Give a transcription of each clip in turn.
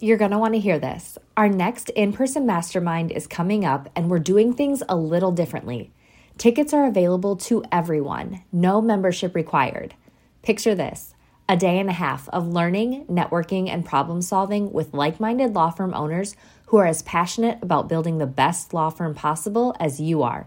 You're going to want to hear this. Our next in person mastermind is coming up, and we're doing things a little differently. Tickets are available to everyone, no membership required. Picture this a day and a half of learning, networking, and problem solving with like minded law firm owners who are as passionate about building the best law firm possible as you are.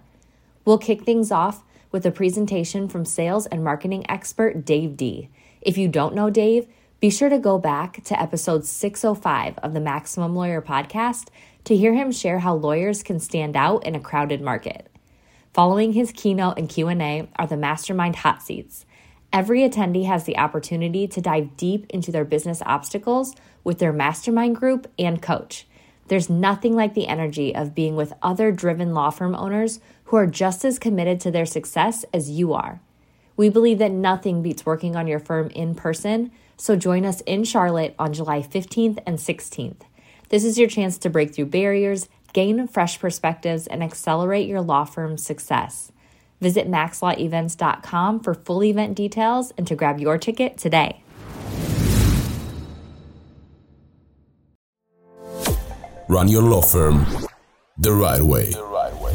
We'll kick things off with a presentation from sales and marketing expert Dave Dee. If you don't know Dave, be sure to go back to episode 605 of the Maximum Lawyer podcast to hear him share how lawyers can stand out in a crowded market. Following his keynote and Q&A are the Mastermind hot seats. Every attendee has the opportunity to dive deep into their business obstacles with their mastermind group and coach. There's nothing like the energy of being with other driven law firm owners who are just as committed to their success as you are. We believe that nothing beats working on your firm in person, so join us in Charlotte on July 15th and 16th. This is your chance to break through barriers, gain fresh perspectives, and accelerate your law firm's success. Visit maxlawevents.com for full event details and to grab your ticket today. Run your law firm the right way. The right way.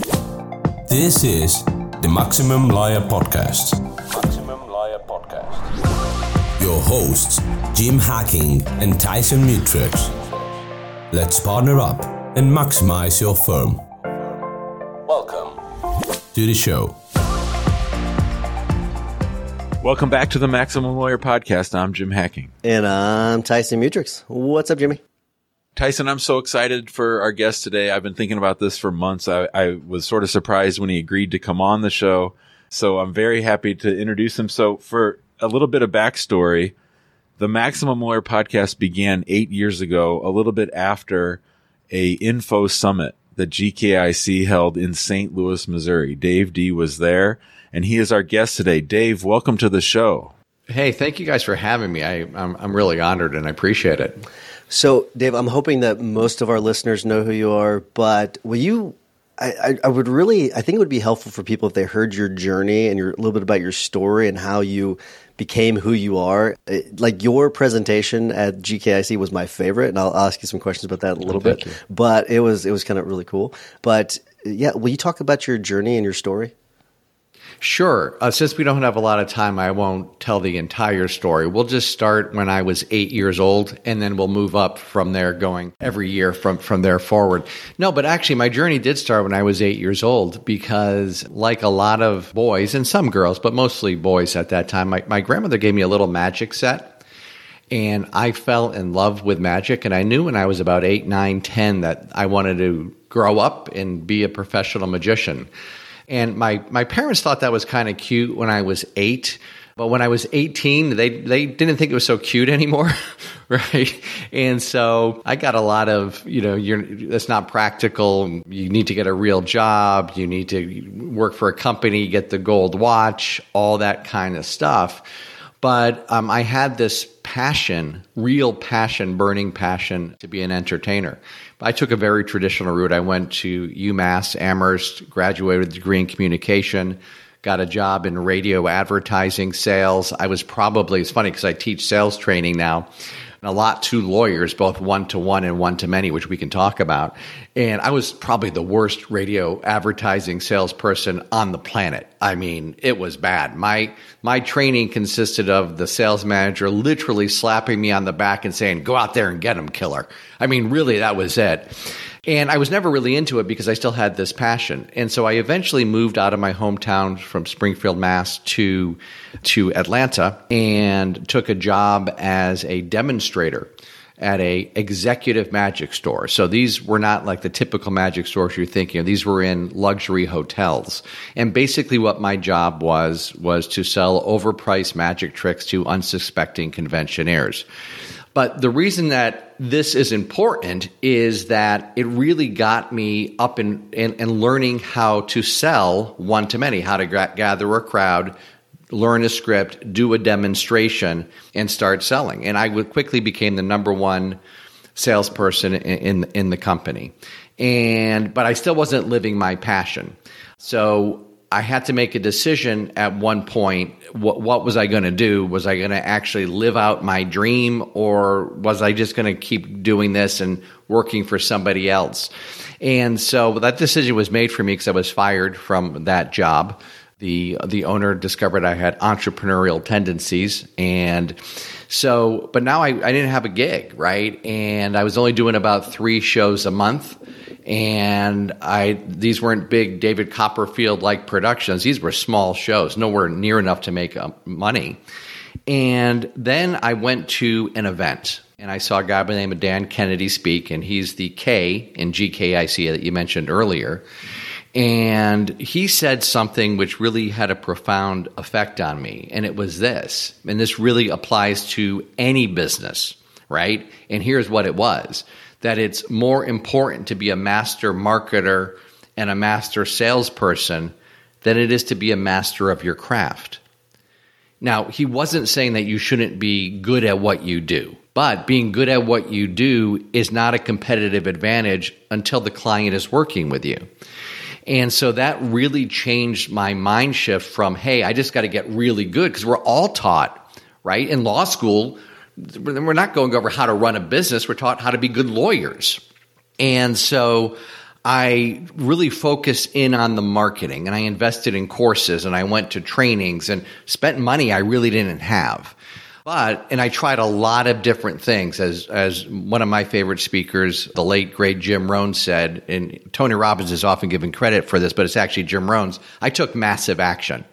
This is the Maximum Lawyer Podcast. Maximum Lawyer Podcast your hosts, Jim Hacking and Tyson Mutrux. Let's partner up and maximize your firm. Welcome to the show. Welcome back to the Maximum Lawyer Podcast. I'm Jim Hacking. And I'm Tyson Mutrux. What's up, Jimmy? Tyson, I'm so excited for our guest today. I've been thinking about this for months. I, I was sort of surprised when he agreed to come on the show. So I'm very happy to introduce him. So for a little bit of backstory. The Maximum Lawyer podcast began eight years ago, a little bit after a info summit that GKIC held in St. Louis, Missouri. Dave Dee was there, and he is our guest today. Dave, welcome to the show. Hey, thank you guys for having me. I, I'm, I'm really honored and I appreciate it. So, Dave, I'm hoping that most of our listeners know who you are, but will you I, I, would really, I think it would be helpful for people if they heard your journey and your, a little bit about your story and how you became who you are. It, like your presentation at GKIC was my favorite, and I'll, I'll ask you some questions about that in a little oh, bit. You. But it was it was kind of really cool. But yeah, will you talk about your journey and your story? Sure. Uh, since we don't have a lot of time, I won't tell the entire story. We'll just start when I was eight years old, and then we'll move up from there, going every year from, from there forward. No, but actually, my journey did start when I was eight years old because, like a lot of boys and some girls, but mostly boys at that time, my, my grandmother gave me a little magic set. And I fell in love with magic. And I knew when I was about eight, nine, ten that I wanted to grow up and be a professional magician. And my, my parents thought that was kind of cute when I was eight. But when I was 18, they, they didn't think it was so cute anymore. right. And so I got a lot of, you know, you're, that's not practical. You need to get a real job. You need to work for a company, get the gold watch, all that kind of stuff. But um, I had this passion, real passion, burning passion to be an entertainer. I took a very traditional route. I went to UMass Amherst, graduated with a degree in communication, got a job in radio advertising sales. I was probably, it's funny because I teach sales training now a lot to lawyers, both one to one and one to many, which we can talk about. And I was probably the worst radio advertising salesperson on the planet. I mean, it was bad. My my training consisted of the sales manager literally slapping me on the back and saying, "Go out there and get him, killer." I mean, really, that was it. And I was never really into it because I still had this passion. And so I eventually moved out of my hometown from Springfield, Mass to to Atlanta and took a job as a demonstrator at a executive magic store. So these were not like the typical magic stores you're thinking of. These were in luxury hotels. And basically what my job was was to sell overpriced magic tricks to unsuspecting conventionaires. But the reason that this is important is that it really got me up in, in, in learning how to sell one to many, how to gra- gather a crowd, learn a script, do a demonstration, and start selling. And I quickly became the number one salesperson in, in, in the company. And but I still wasn't living my passion. So I had to make a decision at one point. What, what was I going to do? Was I going to actually live out my dream or was I just going to keep doing this and working for somebody else? And so that decision was made for me because I was fired from that job. The, the owner discovered I had entrepreneurial tendencies. And so, but now I, I didn't have a gig, right? And I was only doing about three shows a month and I these weren't big David Copperfield like productions. These were small shows, nowhere near enough to make uh, money. And then I went to an event and I saw a guy by the name of Dan Kennedy speak, and he's the K in GKIC that you mentioned earlier. And he said something which really had a profound effect on me, and it was this, and this really applies to any business, right? And here's what it was that it's more important to be a master marketer and a master salesperson than it is to be a master of your craft. Now, he wasn't saying that you shouldn't be good at what you do, but being good at what you do is not a competitive advantage until the client is working with you. And so that really changed my mind shift from, hey, I just got to get really good because we're all taught, right? In law school, we're not going over how to run a business. We're taught how to be good lawyers. And so I really focused in on the marketing and I invested in courses and I went to trainings and spent money I really didn't have. But, and I tried a lot of different things as, as one of my favorite speakers, the late great Jim Rohn said, and Tony Robbins is often given credit for this, but it's actually Jim Rohn's. I took massive action.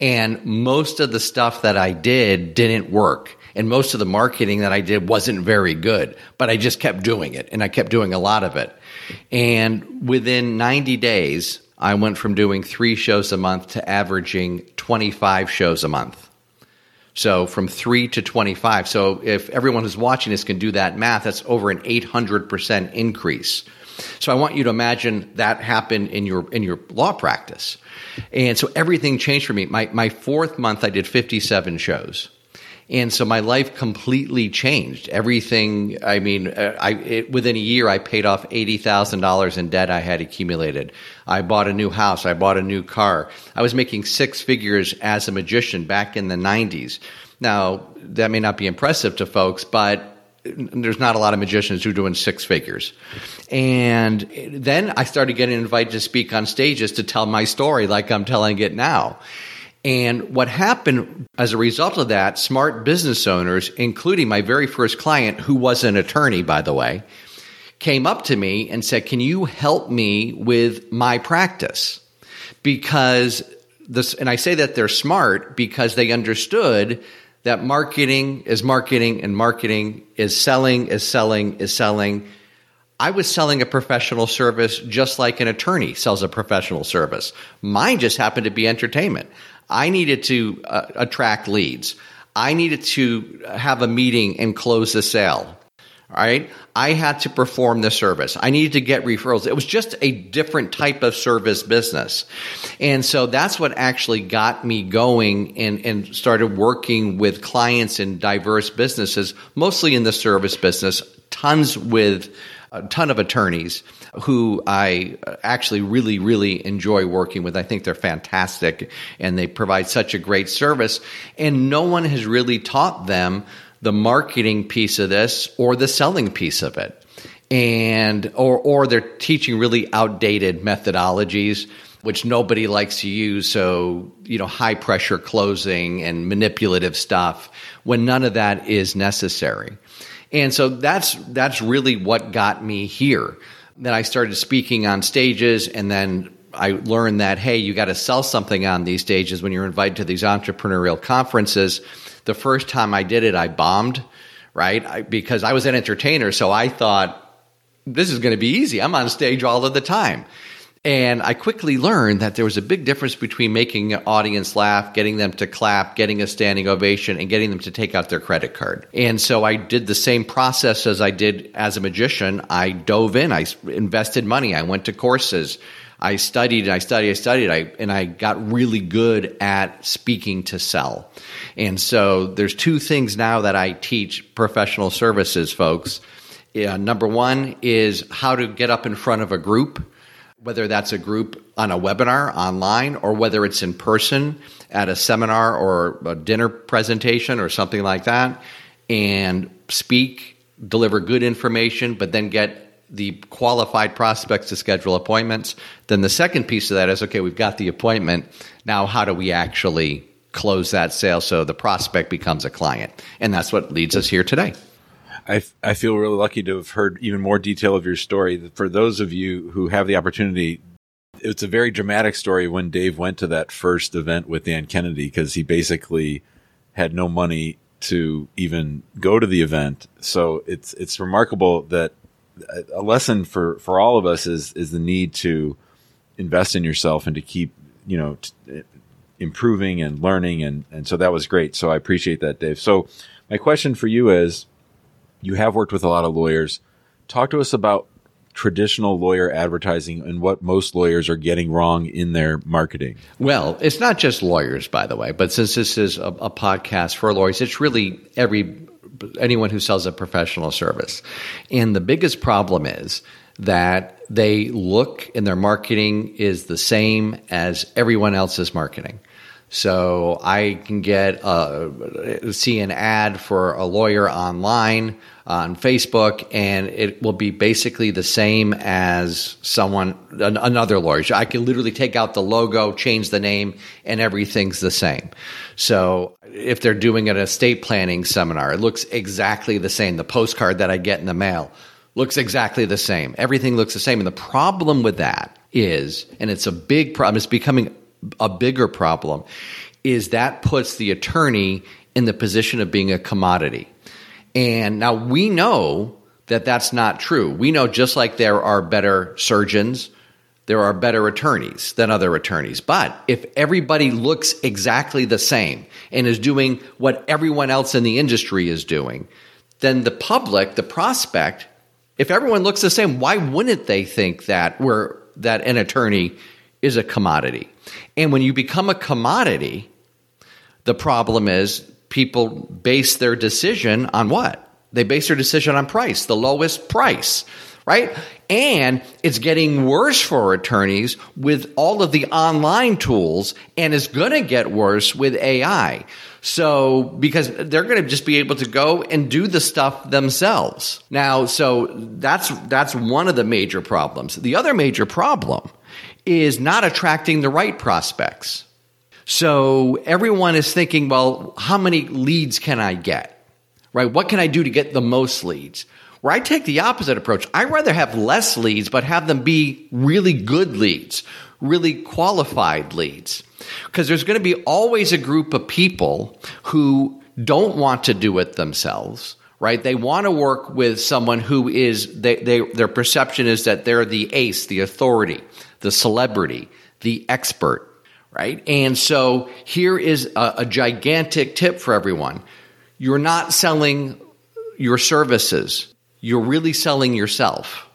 And most of the stuff that I did didn't work and most of the marketing that I did wasn't very good, but I just kept doing it and I kept doing a lot of it. And within 90 days, I went from doing three shows a month to averaging 25 shows a month. So from three to 25. So if everyone who's watching this can do that math, that's over an 800% increase. So I want you to imagine that happened in your in your law practice. And so everything changed for me. My my fourth month I did 57 shows. And so my life completely changed. Everything, I mean, uh, I, it, within a year, I paid off $80,000 in debt I had accumulated. I bought a new house. I bought a new car. I was making six figures as a magician back in the 90s. Now, that may not be impressive to folks, but there's not a lot of magicians who are doing six figures. And then I started getting invited to speak on stages to tell my story like I'm telling it now. And what happened as a result of that, smart business owners, including my very first client, who was an attorney, by the way, came up to me and said, Can you help me with my practice? Because this, and I say that they're smart because they understood that marketing is marketing and marketing is selling, is selling, is selling. I was selling a professional service just like an attorney sells a professional service. Mine just happened to be entertainment. I needed to uh, attract leads. I needed to have a meeting and close the sale. All right. I had to perform the service. I needed to get referrals. It was just a different type of service business. And so that's what actually got me going and, and started working with clients in diverse businesses, mostly in the service business, tons with a ton of attorneys who I actually really, really enjoy working with. I think they're fantastic and they provide such a great service. And no one has really taught them the marketing piece of this or the selling piece of it. And, or, or they're teaching really outdated methodologies which nobody likes to use. So, you know, high pressure closing and manipulative stuff when none of that is necessary. And so that's that's really what got me here. Then I started speaking on stages and then I learned that hey, you got to sell something on these stages when you're invited to these entrepreneurial conferences. The first time I did it, I bombed, right? I, because I was an entertainer, so I thought this is going to be easy. I'm on stage all of the time. And I quickly learned that there was a big difference between making an audience laugh, getting them to clap, getting a standing ovation, and getting them to take out their credit card. And so I did the same process as I did as a magician. I dove in, I invested money, I went to courses. I studied, I studied, I studied, I, and I got really good at speaking to sell. And so there's two things now that I teach professional services folks. number one is how to get up in front of a group whether that's a group on a webinar online or whether it's in person at a seminar or a dinner presentation or something like that, and speak, deliver good information, but then get the qualified prospects to schedule appointments. Then the second piece of that is okay, we've got the appointment. Now, how do we actually close that sale so the prospect becomes a client? And that's what leads us here today. I, I feel really lucky to have heard even more detail of your story. For those of you who have the opportunity, it's a very dramatic story when Dave went to that first event with Dan Kennedy because he basically had no money to even go to the event. So it's it's remarkable that a lesson for for all of us is is the need to invest in yourself and to keep you know t- improving and learning and and so that was great. So I appreciate that, Dave. So my question for you is you have worked with a lot of lawyers. Talk to us about traditional lawyer advertising and what most lawyers are getting wrong in their marketing. Well, it's not just lawyers, by the way, but since this is a, a podcast for lawyers, it's really every anyone who sells a professional service. And the biggest problem is that they look and their marketing is the same as everyone else's marketing. So I can get a, see an ad for a lawyer online uh, on Facebook, and it will be basically the same as someone another lawyer. I can literally take out the logo, change the name, and everything's the same. So if they're doing an estate planning seminar, it looks exactly the same. The postcard that I get in the mail looks exactly the same. Everything looks the same, and the problem with that is, and it's a big problem. It's becoming a bigger problem is that puts the attorney in the position of being a commodity. And now we know that that's not true. We know just like there are better surgeons, there are better attorneys than other attorneys. But if everybody looks exactly the same and is doing what everyone else in the industry is doing, then the public, the prospect, if everyone looks the same, why wouldn't they think that we're that an attorney is a commodity? And when you become a commodity, the problem is people base their decision on what? They base their decision on price, the lowest price, right? And it's getting worse for attorneys with all of the online tools and it's going to get worse with AI. So, because they're going to just be able to go and do the stuff themselves. Now, so that's, that's one of the major problems. The other major problem is not attracting the right prospects. So everyone is thinking, well, how many leads can I get? Right? What can I do to get the most leads? Where I take the opposite approach. I'd rather have less leads, but have them be really good leads, really qualified leads. Because there's going to be always a group of people who don't want to do it themselves right? They want to work with someone who is they, they their perception is that they're the ace, the authority the celebrity, the expert, right? And so here is a, a gigantic tip for everyone. You're not selling your services. You're really selling yourself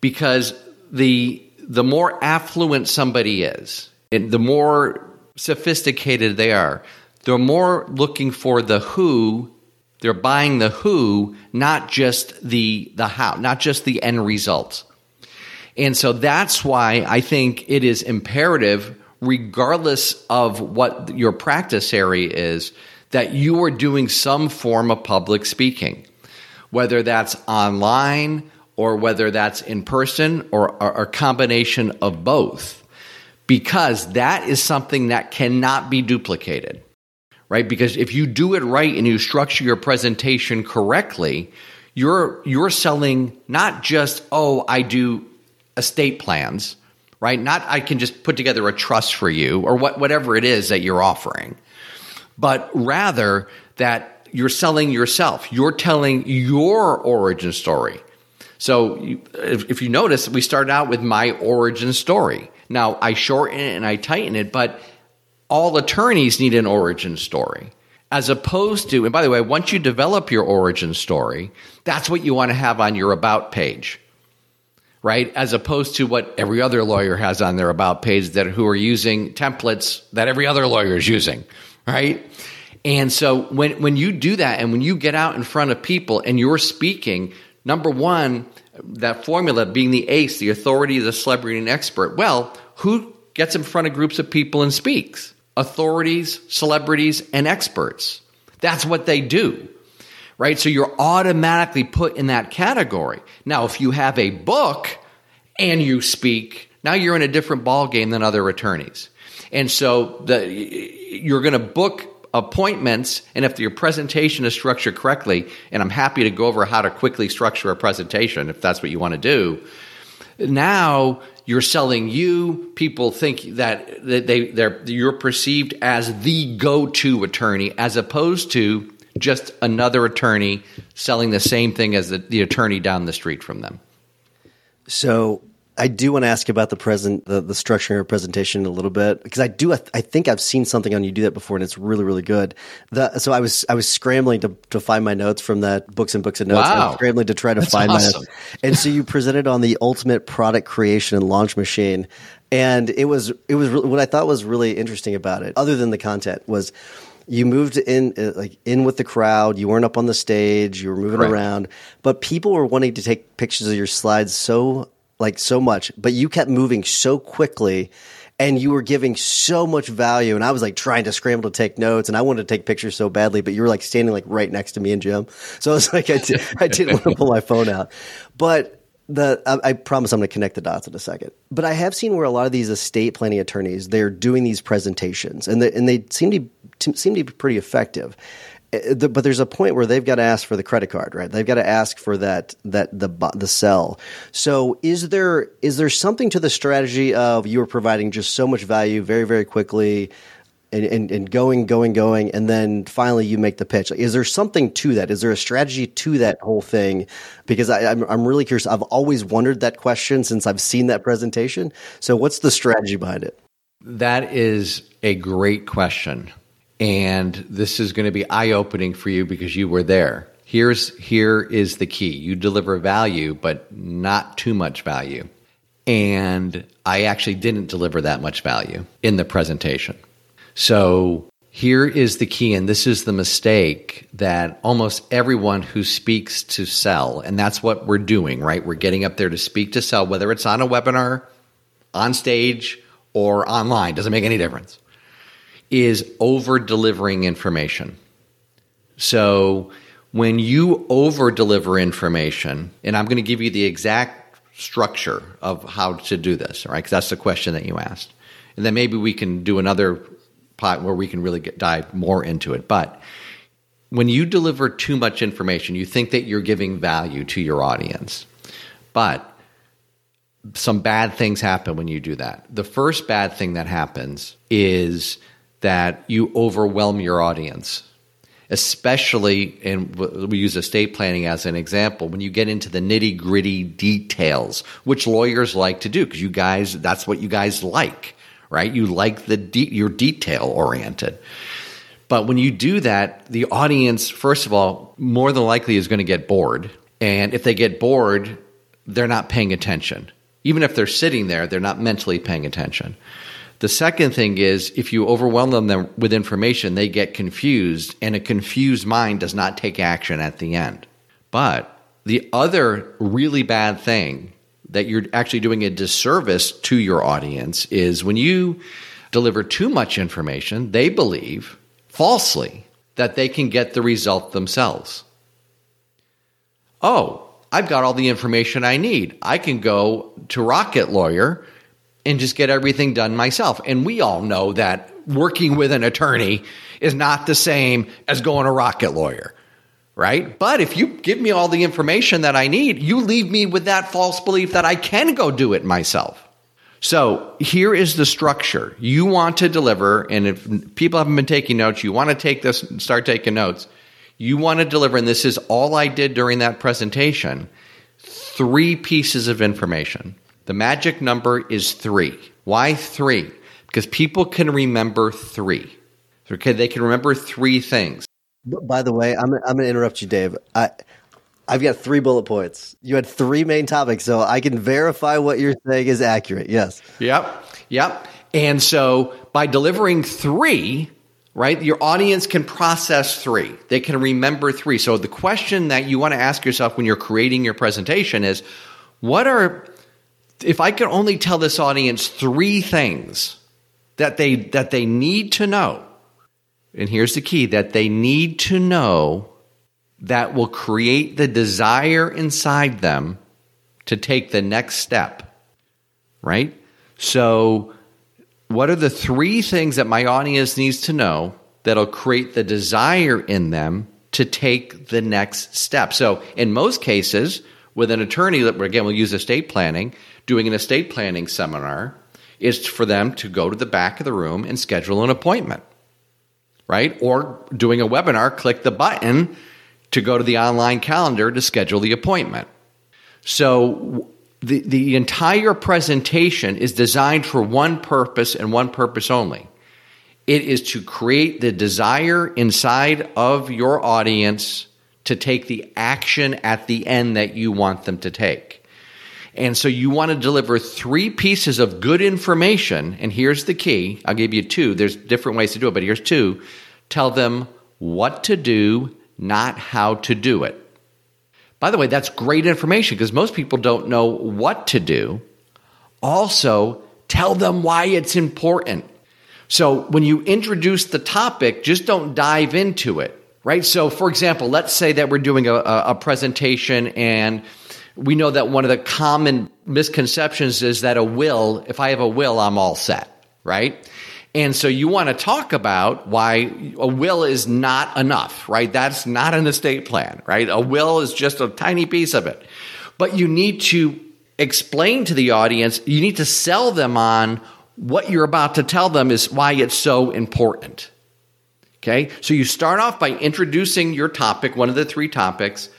because the, the more affluent somebody is, and the more sophisticated they are, they're more looking for the who they're buying the who not just the the how not just the end result and so that's why I think it is imperative, regardless of what your practice area is, that you are doing some form of public speaking, whether that's online or whether that's in person or a combination of both, because that is something that cannot be duplicated, right? Because if you do it right and you structure your presentation correctly, you're, you're selling not just, oh, I do estate plans, right? Not I can just put together a trust for you or what, whatever it is that you're offering, but rather that you're selling yourself. You're telling your origin story. So if, if you notice, we start out with my origin story. Now I shorten it and I tighten it, but all attorneys need an origin story as opposed to, and by the way, once you develop your origin story, that's what you want to have on your about page right? As opposed to what every other lawyer has on their about page that who are using templates that every other lawyer is using, right? And so when when you do that and when you get out in front of people and you're speaking, number one, that formula being the ace, the authority, the celebrity, and expert. Well, who gets in front of groups of people and speaks? Authorities, celebrities, and experts. That's what they do, right? So you're automatically put in that category. Now, if you have a book and you speak, now you're in a different ball game than other attorneys. And so the, you're going to book appointments and if your presentation is structured correctly and i'm happy to go over how to quickly structure a presentation if that's what you want to do now you're selling you people think that, that they they're you're perceived as the go-to attorney as opposed to just another attorney selling the same thing as the, the attorney down the street from them so I do want to ask about the present, the, the structuring of presentation a little bit because I do. I, I, think I've seen something on you do that before, and it's really, really good. The, so I was, I was scrambling to, to find my notes from that books and books and notes. Wow. I was scrambling to try to That's find awesome. my notes. And so you presented on the ultimate product creation and launch machine, and it was, it was what I thought was really interesting about it, other than the content, was you moved in uh, like in with the crowd. You weren't up on the stage. You were moving right. around. But people were wanting to take pictures of your slides so like so much, but you kept moving so quickly and you were giving so much value. And I was like trying to scramble to take notes and I wanted to take pictures so badly, but you were like standing like right next to me and Jim. So I was like, I, did, I didn't want to pull my phone out, but the I, I promise I'm going to connect the dots in a second. But I have seen where a lot of these estate planning attorneys they're doing these presentations and they, and they seem to, to seem to be pretty effective. Uh, but there's a point where they've got to ask for the credit card, right? They've got to ask for that that the the sell. So is there is there something to the strategy of you are providing just so much value very very quickly? And, and, and, going, going, going, and then finally you make the pitch. Is there something to that? Is there a strategy to that whole thing? Because I, I'm, I'm really curious. I've always wondered that question since I've seen that presentation. So, what's the strategy behind it? That is a great question and this is going to be eye opening for you because you were there. Here's here is the key. You deliver value, but not too much value. And I actually didn't deliver that much value in the presentation. So here is the key, and this is the mistake that almost everyone who speaks to sell, and that's what we're doing, right? We're getting up there to speak to sell, whether it's on a webinar, on stage, or online, doesn't make any difference is over delivering information. So when you over deliver information, and I'm going to give you the exact structure of how to do this, all right? Because that's the question that you asked. And then maybe we can do another pot where we can really get, dive more into it. But when you deliver too much information, you think that you're giving value to your audience. But some bad things happen when you do that. The first bad thing that happens is that you overwhelm your audience especially and we use estate planning as an example when you get into the nitty gritty details which lawyers like to do because you guys that's what you guys like right? You like the de- you're detail oriented but when you do that the audience first of all more than likely is going to get bored. And if they get bored they're not paying attention. Even if they're sitting there they're not mentally paying attention. The second thing is if you overwhelm them with information, they get confused, and a confused mind does not take action at the end. But the other really bad thing that you're actually doing a disservice to your audience is when you deliver too much information, they believe falsely that they can get the result themselves. Oh, I've got all the information I need. I can go to Rocket Lawyer and just get everything done myself. And we all know that working with an attorney is not the same as going to rocket lawyer, right? But if you give me all the information that I need, you leave me with that false belief that I can go do it myself. So here is the structure. You want to deliver, and if people haven't been taking notes, you want to take this and start taking notes. You want to deliver, and this is all I did during that presentation three pieces of information. The magic number is three. Why three? Because people can remember three. Okay, they can remember three things. By the way, I'm, I'm to interrupt you, Dave. I, I've got three bullet points. You had three main topics, so I can verify what you're saying is accurate. Yes. Yep. Yep. And so by delivering three, right? Your audience can process three, they can remember three. So the question that you want to ask yourself when you're creating your presentation is what are, if I could only tell this audience three things that they, that they need to know, and here's the key that they need to know that will create the desire inside them to take the next step, right? So, what are the three things that my audience needs to know that'll create the desire in them to take the next step? So, in most cases, with an attorney, that again, we'll use estate planning, doing an estate planning seminar is for them to go to the back of the room and schedule an appointment, right? Or doing a webinar, click the button to go to the online calendar to schedule the appointment. So the, the entire presentation is designed for one purpose and one purpose only. It is to create the desire inside of your audience to take the action at the end that you want them to take. And so you want to deliver three pieces of good information. And here's the key I'll give you two. There's different ways to do it, but here's two. Tell them what to do, not how to do it. By the way, that's great information because most people don't know what to do. Also, tell them why it's important. So when you introduce the topic, just don't dive into it, right? So, for example, let's say that we're doing a, a presentation and we know that one of the common misconceptions is that a will, if I have a will, I'm all set, right? And so you want to talk about why a will is not enough, right? That's not an estate plan, right? A will is just a tiny piece of it. But you need to explain to the audience, you need to sell them on what you're about to tell them is why it's so important. Okay? So you start off by introducing your topic, one of the three topics.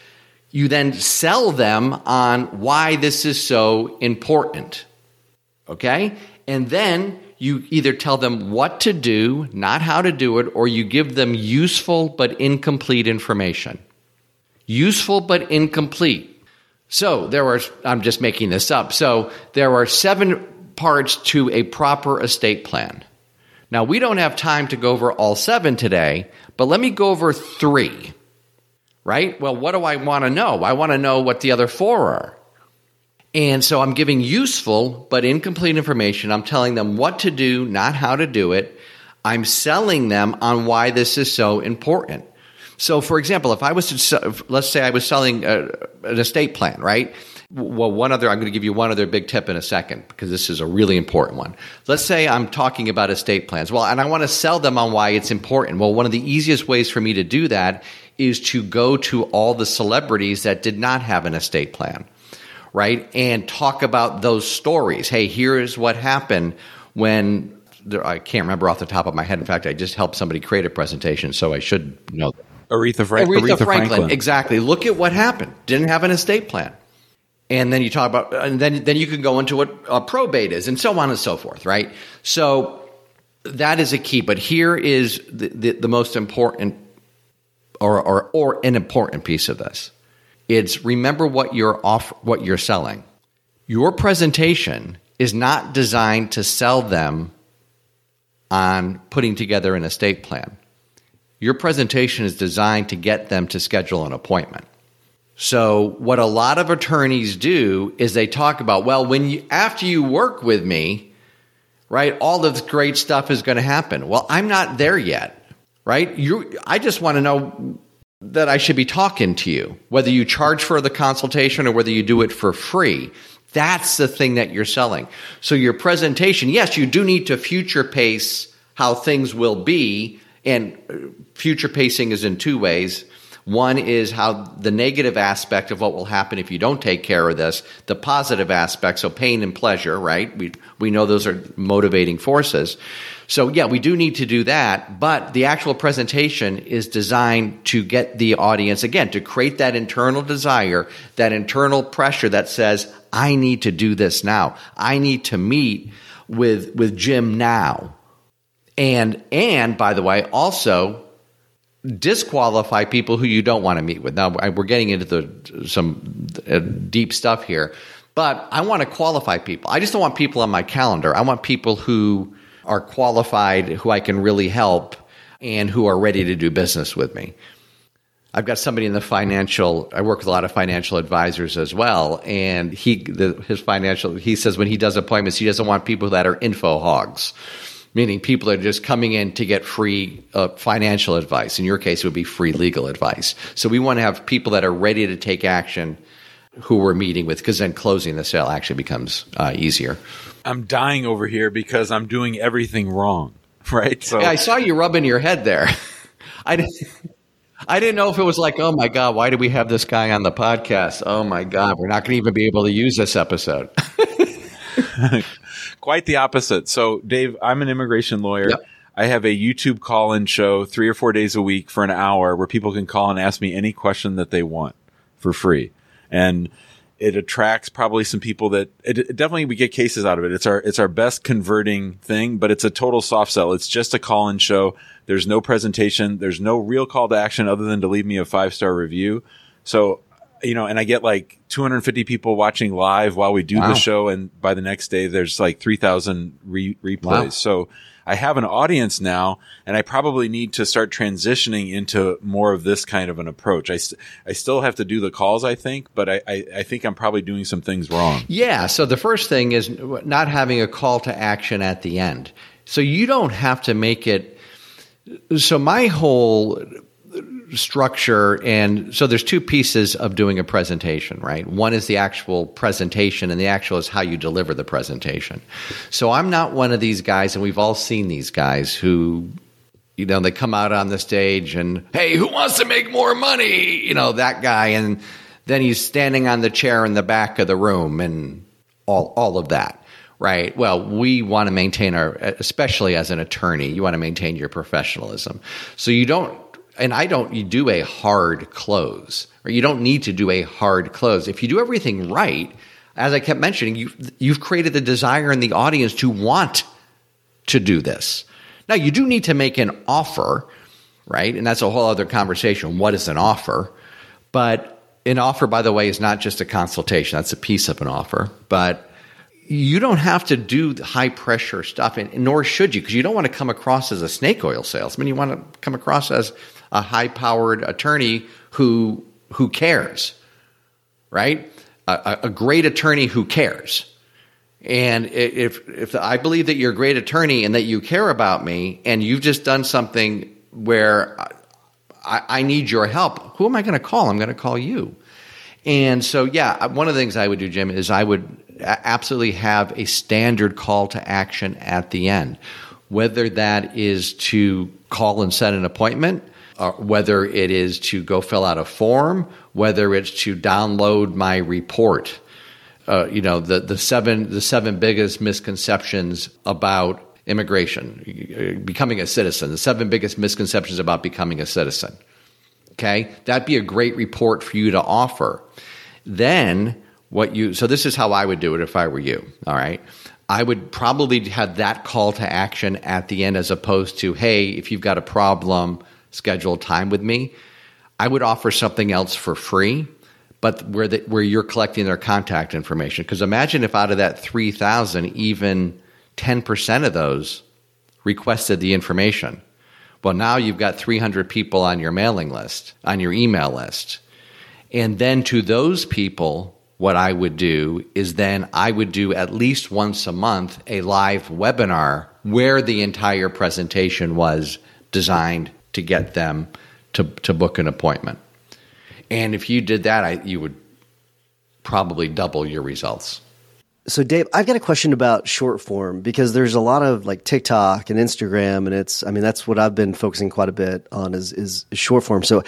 You then sell them on why this is so important. Okay? And then you either tell them what to do, not how to do it, or you give them useful but incomplete information. Useful but incomplete. So there are, I'm just making this up. So there are seven parts to a proper estate plan. Now, we don't have time to go over all seven today, but let me go over three. Right? Well, what do I want to know? I want to know what the other four are. And so I'm giving useful but incomplete information. I'm telling them what to do, not how to do it. I'm selling them on why this is so important. So, for example, if I was to, let's say I was selling a, an estate plan, right? Well, one other, I'm going to give you one other big tip in a second because this is a really important one. Let's say I'm talking about estate plans. Well, and I want to sell them on why it's important. Well, one of the easiest ways for me to do that is to go to all the celebrities that did not have an estate plan right? And talk about those stories. Hey, here is what happened when there, I can't remember off the top of my head. In fact, I just helped somebody create a presentation, so I should know. That. Aretha, Frank- Aretha, Aretha Franklin. Franklin. Exactly. Look at what happened. Didn't have an estate plan. And then you talk about, and then, then you can go into what a probate is and so on and so forth, right? So that is a key. But here is the, the, the most important or, or, or an important piece of this. It's remember what you're off what you're selling. Your presentation is not designed to sell them on putting together an estate plan. Your presentation is designed to get them to schedule an appointment. So what a lot of attorneys do is they talk about, well, when you after you work with me, right, all this great stuff is going to happen. Well, I'm not there yet, right? You I just want to know that I should be talking to you, whether you charge for the consultation or whether you do it for free. That's the thing that you're selling. So your presentation, yes, you do need to future pace how things will be. And uh, future pacing is in two ways. One is how the negative aspect of what will happen if you don't take care of this, the positive aspect, so pain and pleasure, right? We, we know those are motivating forces. So yeah, we do need to do that, but the actual presentation is designed to get the audience, again, to create that internal desire, that internal pressure that says, I need to do this now. I need to meet with, with Jim now. And, and by the way, also disqualify people who you don't want to meet with. Now we're getting into the some uh, deep stuff here, but I want to qualify people. I just don't want people on my calendar. I want people who are qualified, who I can really help. and who are ready to do business with me. I've got somebody in the financial. I work with a lot of financial advisors as well, and he the, his financial. He says when he does appointments, he doesn't want people that are info hogs, meaning people are just coming in to get free uh, financial advice. In your case, it would be free legal advice. So we want to have people that are ready to take action, who we're meeting with, because then closing the sale actually becomes uh, easier. I'm dying over here because I'm doing everything wrong, right? So yeah, I saw you rubbing your head there. I didn't. I didn't know if it was like, oh my God, why do we have this guy on the podcast? Oh my God, we're not going to even be able to use this episode. Quite the opposite. So, Dave, I'm an immigration lawyer. Yep. I have a YouTube call in show three or four days a week for an hour where people can call and ask me any question that they want for free. And it attracts probably some people that it, it, definitely we get cases out of it. It's our it's our best converting thing, but it's a total soft sell. It's just a call in show. There's no presentation. There's no real call to action other than to leave me a five star review. So, you know, and I get like 250 people watching live while we do wow. the show, and by the next day there's like 3,000 re- replays. Wow. So I have an audience now, and I probably need to start transitioning into more of this kind of an approach. I, st- I still have to do the calls, I think, but I, I, I think I'm probably doing some things wrong. Yeah. So the first thing is not having a call to action at the end. So you don't have to make it. So my whole structure and so there's two pieces of doing a presentation right one is the actual presentation and the actual is how you deliver the presentation so i'm not one of these guys and we've all seen these guys who you know they come out on the stage and hey who wants to make more money you know that guy and then he's standing on the chair in the back of the room and all all of that right? Well, we want to maintain our, especially as an attorney, you want to maintain your professionalism. So you don't and I don't you do a hard close, or you don't need to do a hard close. If you do everything right, as I kept mentioning, you you've created the desire in the audience to want to do this. Now you do need to make an offer, right? And that's a whole other conversation. What is an offer? But an offer, by the way, is not just a consultation. That's a piece of an offer. But you don't have to do the high pressure stuff, and, nor should you, because you don't want to come across as a snake oil salesman. You want to come across as a high powered attorney who who cares, right? A, a, great attorney who cares. And if if I believe that you're a great attorney and that you care about me, and you've just done something where I, I need your help, who am I going to call? I'm going to call you. And so, yeah, one of the things I would do, Jim, is I would absolutely have a standard call to action at the end, whether that is to call and set an appointment uh, whether it is to go fill out a form, whether it's to download my report. Uh, you know the the seven the seven biggest misconceptions about immigration, becoming a citizen. The seven biggest misconceptions about becoming a citizen. Okay, that'd be a great report for you to offer. Then what you so this is how I would do it if I were you. All right. I would probably have that call to action at the end as opposed to, hey, if you've got a problem, schedule time with me. I would offer something else for free, but where the, where you're collecting their contact information. Because imagine if out of that three thousand, even ten percent of those requested the information. Well, now you've got 300 people on your mailing list, on your email list. And then to those people, what I would do is then I would do at least once a month a live webinar where the entire presentation was designed to get them to, to book an appointment. And if you did that, I, you would probably double your results. So, Dave, I've got a question about short form because there's a lot of like TikTok and Instagram, and it's, I mean, that's what I've been focusing quite a bit on is, is short form. So,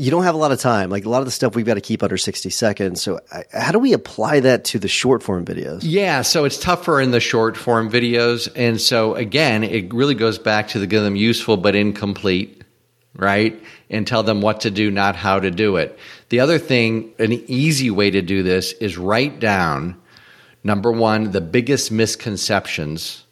you don't have a lot of time. Like a lot of the stuff we've got to keep under 60 seconds. So how do we apply that to the short form videos? Yeah. So it's tougher in the short form videos. And so again, it really goes back to the give them useful but incomplete, right? And tell them what to do, not how to do it. The other thing, an easy way to do this is write down number one, the biggest misconceptions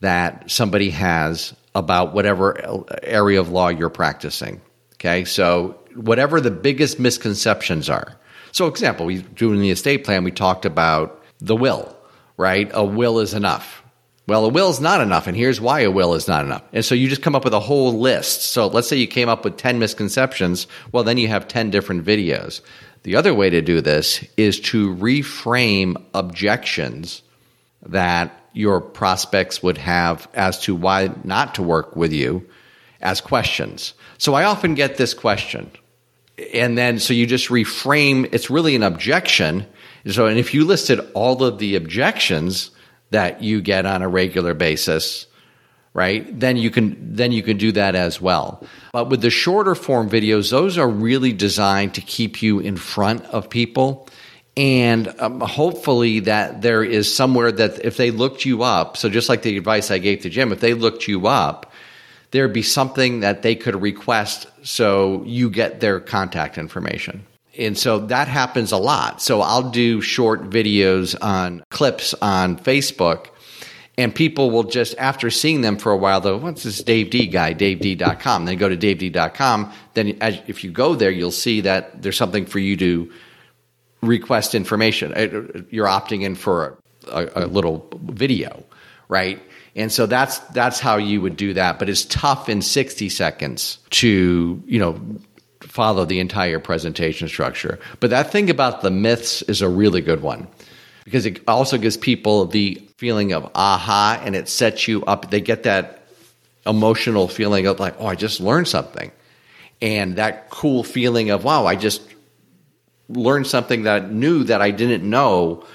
that somebody has about whatever area of law you're practicing. Okay. So whatever the biggest misconceptions are. So, example, we doing the estate plan, we talked about the will, right? A will is enough. Well, a will is not enough, and here's why a will is not enough. And so you just come up with a whole list. So let's say you came up with 10 misconceptions. Well, then you have 10 different videos. The other way to do this is to reframe objections that your prospects would have as to why not to work with you as questions. So I often get this question. And then so you just reframe it's really an objection. So and if you listed all of the objections that you get on a regular basis, right? Then you can then you can do that as well. But with the shorter form videos, those are really designed to keep you in front of people and um, hopefully that there is somewhere that if they looked you up, so just like the advice I gave to Jim, if they looked you up, there'd be something that they could request so you get their contact information. And so that happens a lot. So I'll do short videos on clips on Facebook and people will just, after seeing them for a while, though, what's this Dave Dee guy, davedee.com. Then go to davedee.com. Then as, if you go there, you'll see that there's something for you to request information. Uh, you're opting in for a, a, little video, right? And so that's that's how you would do that. But it's tough in 60 seconds to you know follow the entire presentation structure. But that thing about the myths is a really good one because it also gives people the feeling of aha, and it sets you up. They get that emotional feeling of like, oh, I just learned something. And that cool feeling of, wow, I just learned something that knew that I didn't know,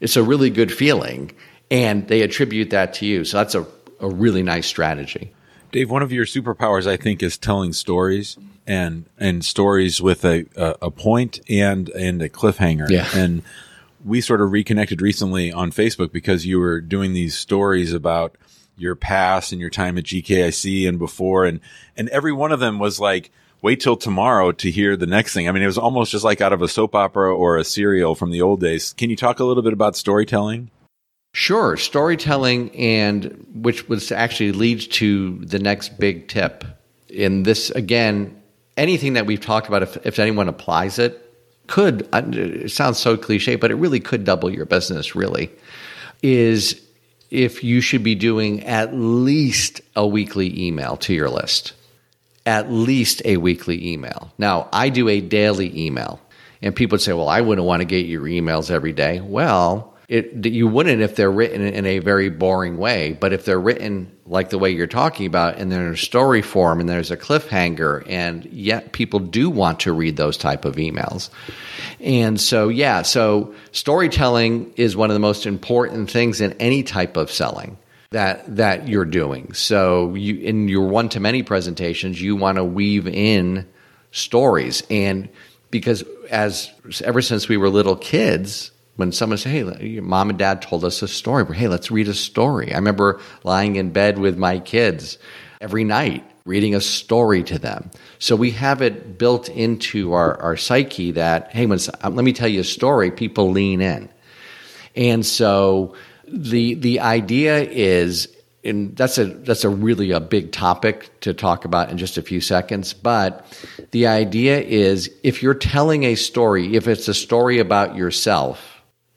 it's a really good feeling. And they attribute that to you. So that's a, a really nice strategy. Dave, one of your superpowers, I think, is telling stories and and stories with a a, a point and and a cliffhanger. Yeah. And we sort of reconnected recently on Facebook because you were doing these stories about your past and your time at GKIC and before, and and every one of them was like wait till tomorrow to hear the next thing. I mean, it was almost just like out of a soap opera or a serial from the old days. Can you talk a little bit about storytelling? Sure, storytelling, and which was actually leads to the next big tip. In this, again, anything that we've talked about, if, if anyone applies it, could uh, it sounds so cliche, but it really could double your business. Really, is if you should be doing at least a weekly email to your list at least a weekly email. Now, I do a daily email. And people would say, well, I wouldn't want to get your emails every day. Well, it, you wouldn't if they're written in a very boring way. But if they're written like the way you're talking about, and they're in a story form, and there's a cliffhanger, and yet people do want to read those type of emails. And so, yeah, so storytelling is one of the most important things in any type of selling that that you're doing. So you in your one to many presentations, you want to weave in stories and because as ever since we were little kids, when someone said, "Hey, mom and dad told us a story," hey, let's read a story. I remember lying in bed with my kids every night reading a story to them. So we have it built into our, our psyche that, hey, when, um, let me tell you a story, people lean in. And so the the idea is and that's a that's a really a big topic to talk about in just a few seconds but the idea is if you're telling a story if it's a story about yourself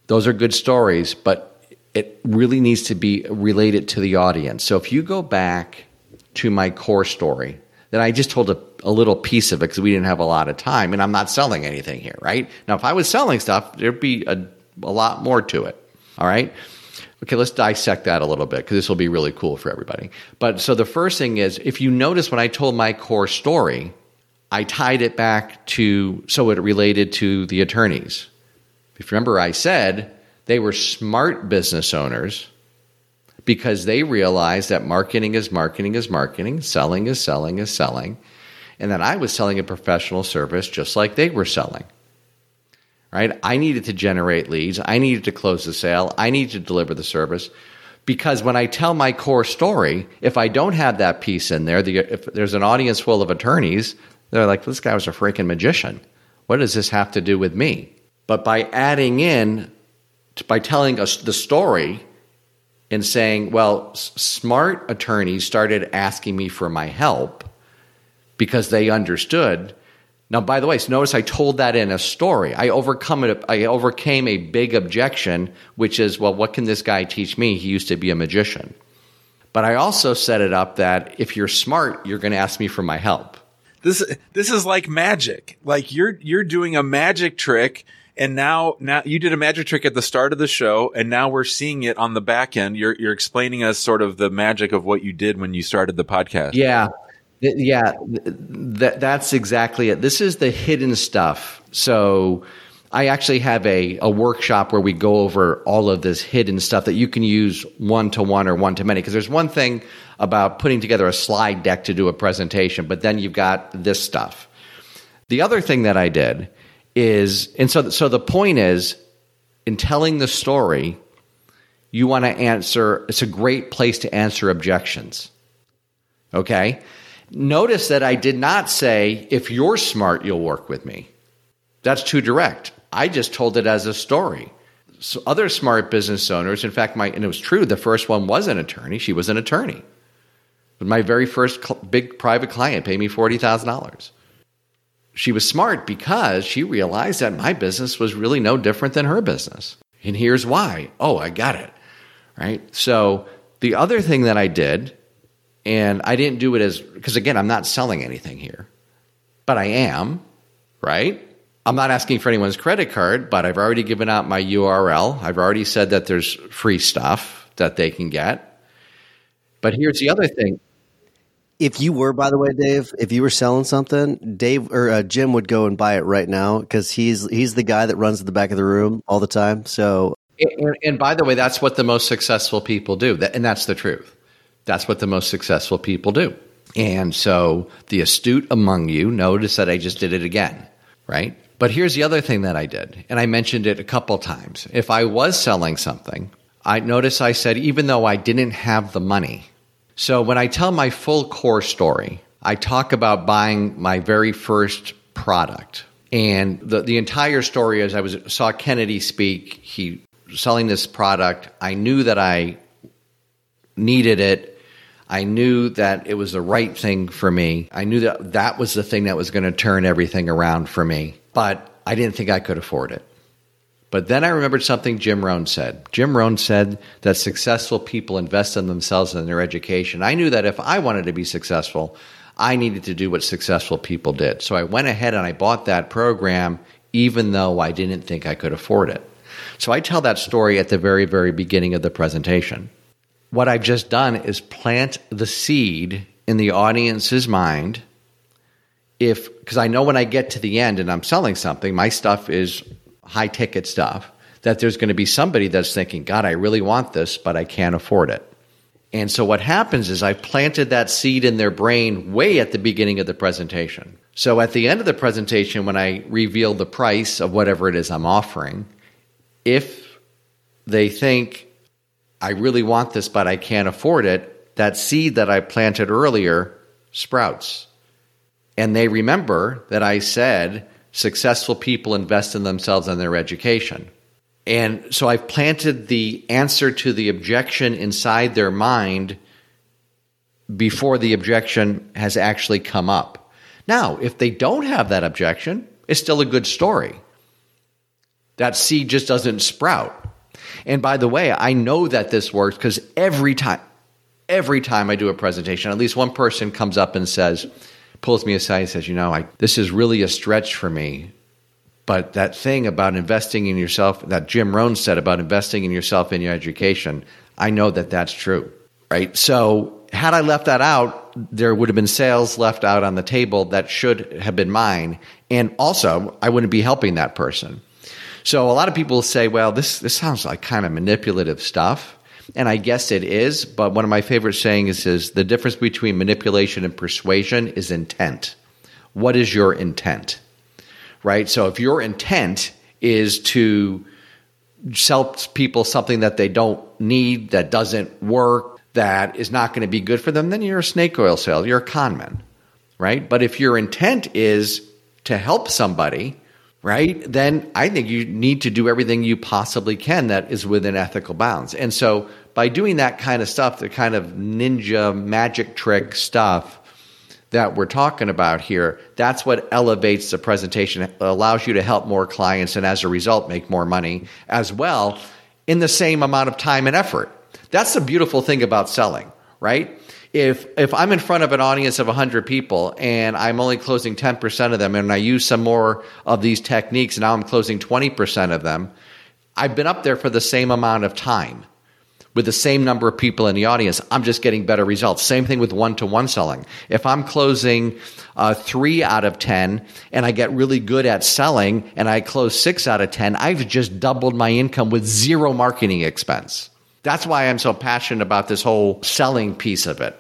those are good stories but it really needs to be related to the audience so if you go back to my core story then I just told a, a little piece of it because we didn't have a lot of time and I'm not selling anything here right now if I was selling stuff there'd be a, a lot more to it all right Okay, let's dissect that a little bit because this will be really cool for everybody. But so the first thing is if you notice when I told my core story, I tied it back to so it related to the attorneys. If you remember, I said they were smart business owners because they realized that marketing is marketing is marketing, selling is selling is selling, and that I was selling a professional service just like they were selling right? I needed to generate leads. I needed to close the sale. I needed to deliver the service. Because when I tell my core story, if I don't have that piece in there, the, if there's an audience full of attorneys, they're like, this guy was a freaking magician. What does this have to do with me? But by adding in, by telling us the story and saying, well, smart attorneys started asking me for my help because they understood Now, by the way, so notice I told that in a story. I overcome it. I overcame a big objection, which is, well, what can this guy teach me? He used to be a magician. But I also set it up that if you're smart, you're going to ask me for my help. This this is like magic. Like you're you're doing a magic trick and now now you did a magic trick at the start of the show and now we're seeing it on the back end. You're you're explaining us sort of the magic of what you did when you started the podcast. Yeah. Yeah, that, that's exactly it. This is the hidden stuff. So I actually have a, a workshop where we go over all of this hidden stuff that you can use one to one or one to many. Because there's one thing about putting together a slide deck to do a presentation, but then you've got this stuff. The other thing that I did is, and so, so the point is, in telling the story, you want to answer, it's a great place to answer objections. Okay? Notice that I did not say, if you're smart, you'll work with me. That's too direct. I just told it as a story. So other smart business owners, in fact, my, and it was true, the first one was an attorney. She was an attorney. But my very first cl- big private client paid me $40,000. She was smart because she realized that my business was really no different than her business. And here's why. Oh, I got it. Right? So the other thing that I did and I didn't do it as, because again, I'm not selling anything here, but I am, right? I'm not asking for anyone's credit card, but I've already given out my URL. I've already said that there's free stuff that they can get. But here's the other thing. If you were, by the way, Dave, if you were selling something, Dave or uh, Jim would go and buy it right now because he's he's the guy that runs at the back of the room all the time. So, and, and by the way, that's what the most successful people do, and that's the truth. That's what the most successful people do. And so the astute among you notice that I just did it again, right? But here's the other thing that I did, and I mentioned it a couple times. If I was selling something, I notice I said, even though I didn't have the money. So when I tell my full core story, I talk about buying my very first product. And the, the entire story is I was saw Kennedy speak, he selling this product. I knew that I needed it I knew that it was the right thing for me. I knew that that was the thing that was going to turn everything around for me, but I didn't think I could afford it. But then I remembered something Jim Rohn said. Jim Rohn said that successful people invest in themselves and their education. I knew that if I wanted to be successful, I needed to do what successful people did. So I went ahead and I bought that program, even though I didn't think I could afford it. So I tell that story at the very, very beginning of the presentation what I've just done is plant the seed in the audience's mind. If, because I know when I get to the end and I'm selling something, my stuff is high ticket stuff, that there's going to be somebody that's thinking, God, I really want this, but I can't afford it. And so what happens is I planted that seed in their brain way at the beginning of the presentation. So at the end of the presentation, when I reveal the price of whatever it is I'm offering, if they think, I really want this, but I can't afford it, that seed that I planted earlier sprouts. And they remember that I said successful people invest in themselves and their education. And so I've planted the answer to the objection inside their mind before the objection has actually come up. Now, if they don't have that objection, it's still a good story. That seed just doesn't sprout. And by the way, I know that this works because every time, every time I do a presentation, at least one person comes up and says, pulls me aside and says, You know, I, this is really a stretch for me. But that thing about investing in yourself, that Jim Rohn said about investing in yourself in your education, I know that that's true. Right. So, had I left that out, there would have been sales left out on the table that should have been mine. And also, I wouldn't be helping that person. So a lot of people say, well, this, this sounds like kind of manipulative stuff. And I guess it is, but one of my favorite sayings is the difference between manipulation and persuasion is intent. What is your intent? Right? So if your intent is to sell people something that they don't need, that doesn't work, that is not going to be good for them, then you're a snake oil salesman, you're a conman. Right? But if your intent is to help somebody, right? Then I think you need to do everything you possibly can that is within ethical bounds. And so by doing that kind of stuff, the kind of ninja magic trick stuff, that we're talking about here, that's what elevates the presentation, allows you to help more clients, and as a result, make more money as well in the same amount of time and effort. That's the beautiful thing about selling, right? If if I'm in front of an audience of 100 people and I'm only closing 10% of them and I use some more of these techniques and now I'm closing 20% of them, I've been up there for the same amount of time with the same number of people in the audience, I'm just getting better results. Same thing with one to one selling. If I'm closing uh, three out of 10 and I get really good at selling and I close six out of 10, I've just doubled my income with zero marketing expense. That's why I'm so passionate about this whole selling piece of it.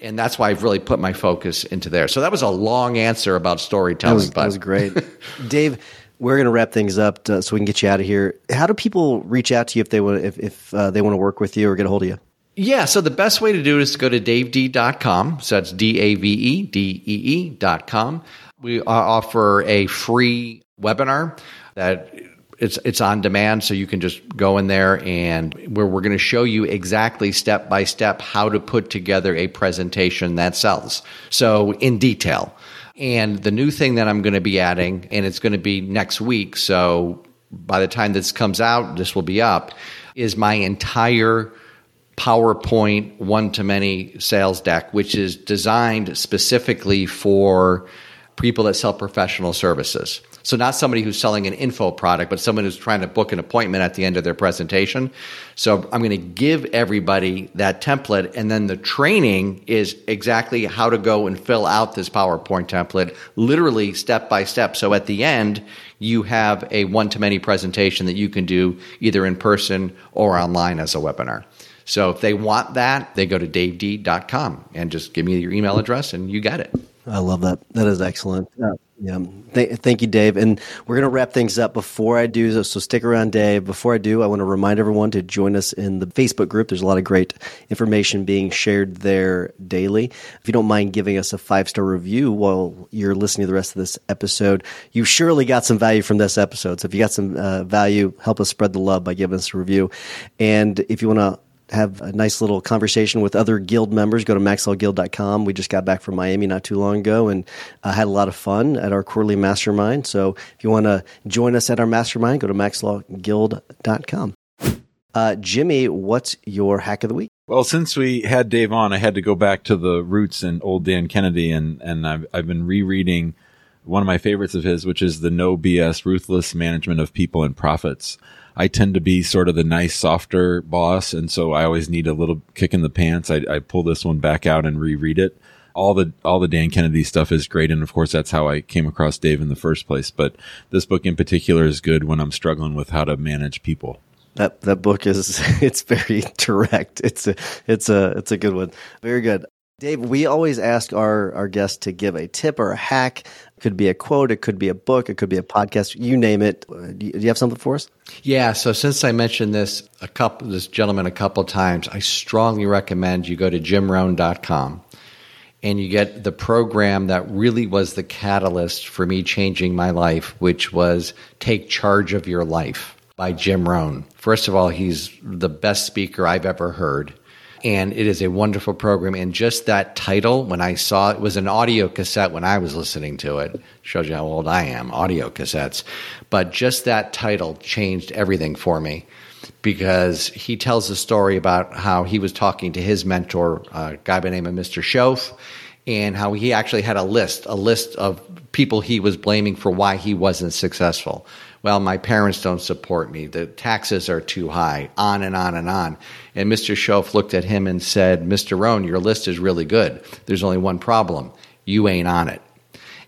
And that's why I've really put my focus into there. So that was a long answer about storytelling. That was, that was great. Dave, we're going to wrap things up to, so we can get you out of here. How do people reach out to you if they want if, if uh, they want to work with you or get a hold of you? Yeah, so the best way to do it is to go to davedee.com. So that's D A V E D E E.com. We offer a free webinar that it's it's on demand so you can just go in there and where we're going to show you exactly step by step how to put together a presentation that sells. So in detail. And the new thing that I'm going to be adding, and it's going to be next week, so by the time this comes out, this will be up, is my entire PowerPoint one to many sales deck, which is designed specifically for people that sell professional services. So not somebody who's selling an info product, but someone who's trying to book an appointment at the end of their presentation. So I'm going to give everybody that template and then the training is exactly how to go and fill out this PowerPoint template, literally step by step. So at the end, you have a one to many presentation that you can do either in person or online as a webinar. So if they want that, they go to davedee.com and just give me your email address and you got it. I love that. That is excellent. Uh, yeah. Th- thank you, Dave. And we're going to wrap things up. Before I do, so stick around, Dave. Before I do, I want to remind everyone to join us in the Facebook group. There's a lot of great information being shared there daily. If you don't mind giving us a five star review while you're listening to the rest of this episode, you surely got some value from this episode. So if you got some uh, value, help us spread the love by giving us a review. And if you want to have a nice little conversation with other guild members, go to maxlawguild.com. We just got back from Miami not too long ago and uh, had a lot of fun at our quarterly mastermind. So if you want to join us at our mastermind, go to maxlawguild.com. Uh, Jimmy, what's your hack of the week? Well, since we had Dave on, I had to go back to the roots and old Dan Kennedy, and, and I've, I've been rereading one of my favorites of his, which is the No BS Ruthless Management of People and Profits. I tend to be sort of the nice, softer boss. And so I always need a little kick in the pants. I, I pull this one back out and reread it. All the, all the Dan Kennedy stuff is great. And of course, that's how I came across Dave in the first place. But this book in particular is good when I'm struggling with how to manage people. That, that book is, it's very direct. It's a, it's a, it's a good one. Very good. Dave, we always ask our, our guests to give a tip or a hack. It could be a quote, it could be a book, it could be a podcast, you name it. Uh, do you have something for us? Yeah, so since I mentioned this a couple this gentleman a couple times, I strongly recommend you go to jimrohn.com and you get the program that really was the catalyst for me changing my life, which was Take Charge of Your Life by Jim Rohn. First of all, he's the best speaker I've ever heard and it is a wonderful program. And just that title, when I saw it, was an audio cassette when I was listening to it. Shows you how old I am, audio cassettes. But just that title changed everything for me because he tells a story about how he was talking to his mentor, a guy by the name of Mr. Shoaff, and how he actually had a list, a list of people he was blaming for why he wasn't successful well, my parents don't support me. The taxes are too high, on and on and on. And Mr. Shoaff looked at him and said, Mr. Rohn, your list is really good. There's only one problem. You ain't on it.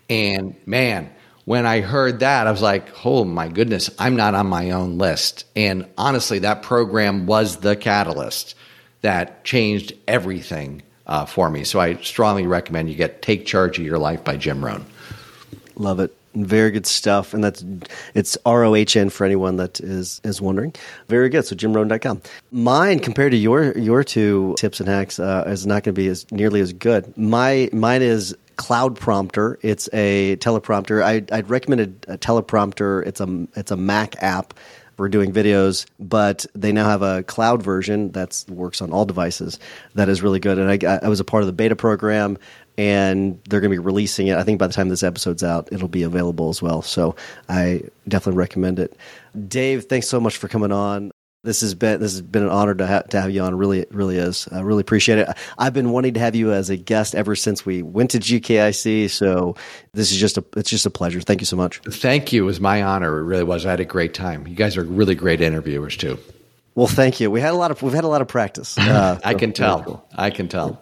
And man, when I heard that, I was like, oh my goodness, I'm not on my own list. And honestly, that program was the catalyst that changed everything uh, for me. So I strongly recommend you get Take Charge of Your Life by Jim Rohn. Love it. Very good stuff, and that's it's R O H N for anyone that is is wondering. Very good. So jimrohn.com. Mine compared to your your two tips and hacks uh, is not going to be as nearly as good. My mine is Cloud Prompter. It's a teleprompter. I, I'd recommend a, a teleprompter. It's a it's a Mac app for doing videos, but they now have a cloud version that works on all devices that is really good. And I, I was a part of the beta program, and they're going to be releasing it. I think by the time this episode's out, it'll be available as well. So I definitely recommend it. Dave, thanks so much for coming on. This has been this has been an honor to, ha- to have you on. Really, it really is. I really appreciate it. I've been wanting to have you as a guest ever since we went to GKIC. So this is just a it's just a pleasure. Thank you so much. Thank you. It was my honor. It really was. I had a great time. You guys are really great interviewers too. Well, thank you. We had a lot of we've had a lot of practice. Uh, I can tell. Cool. I can tell.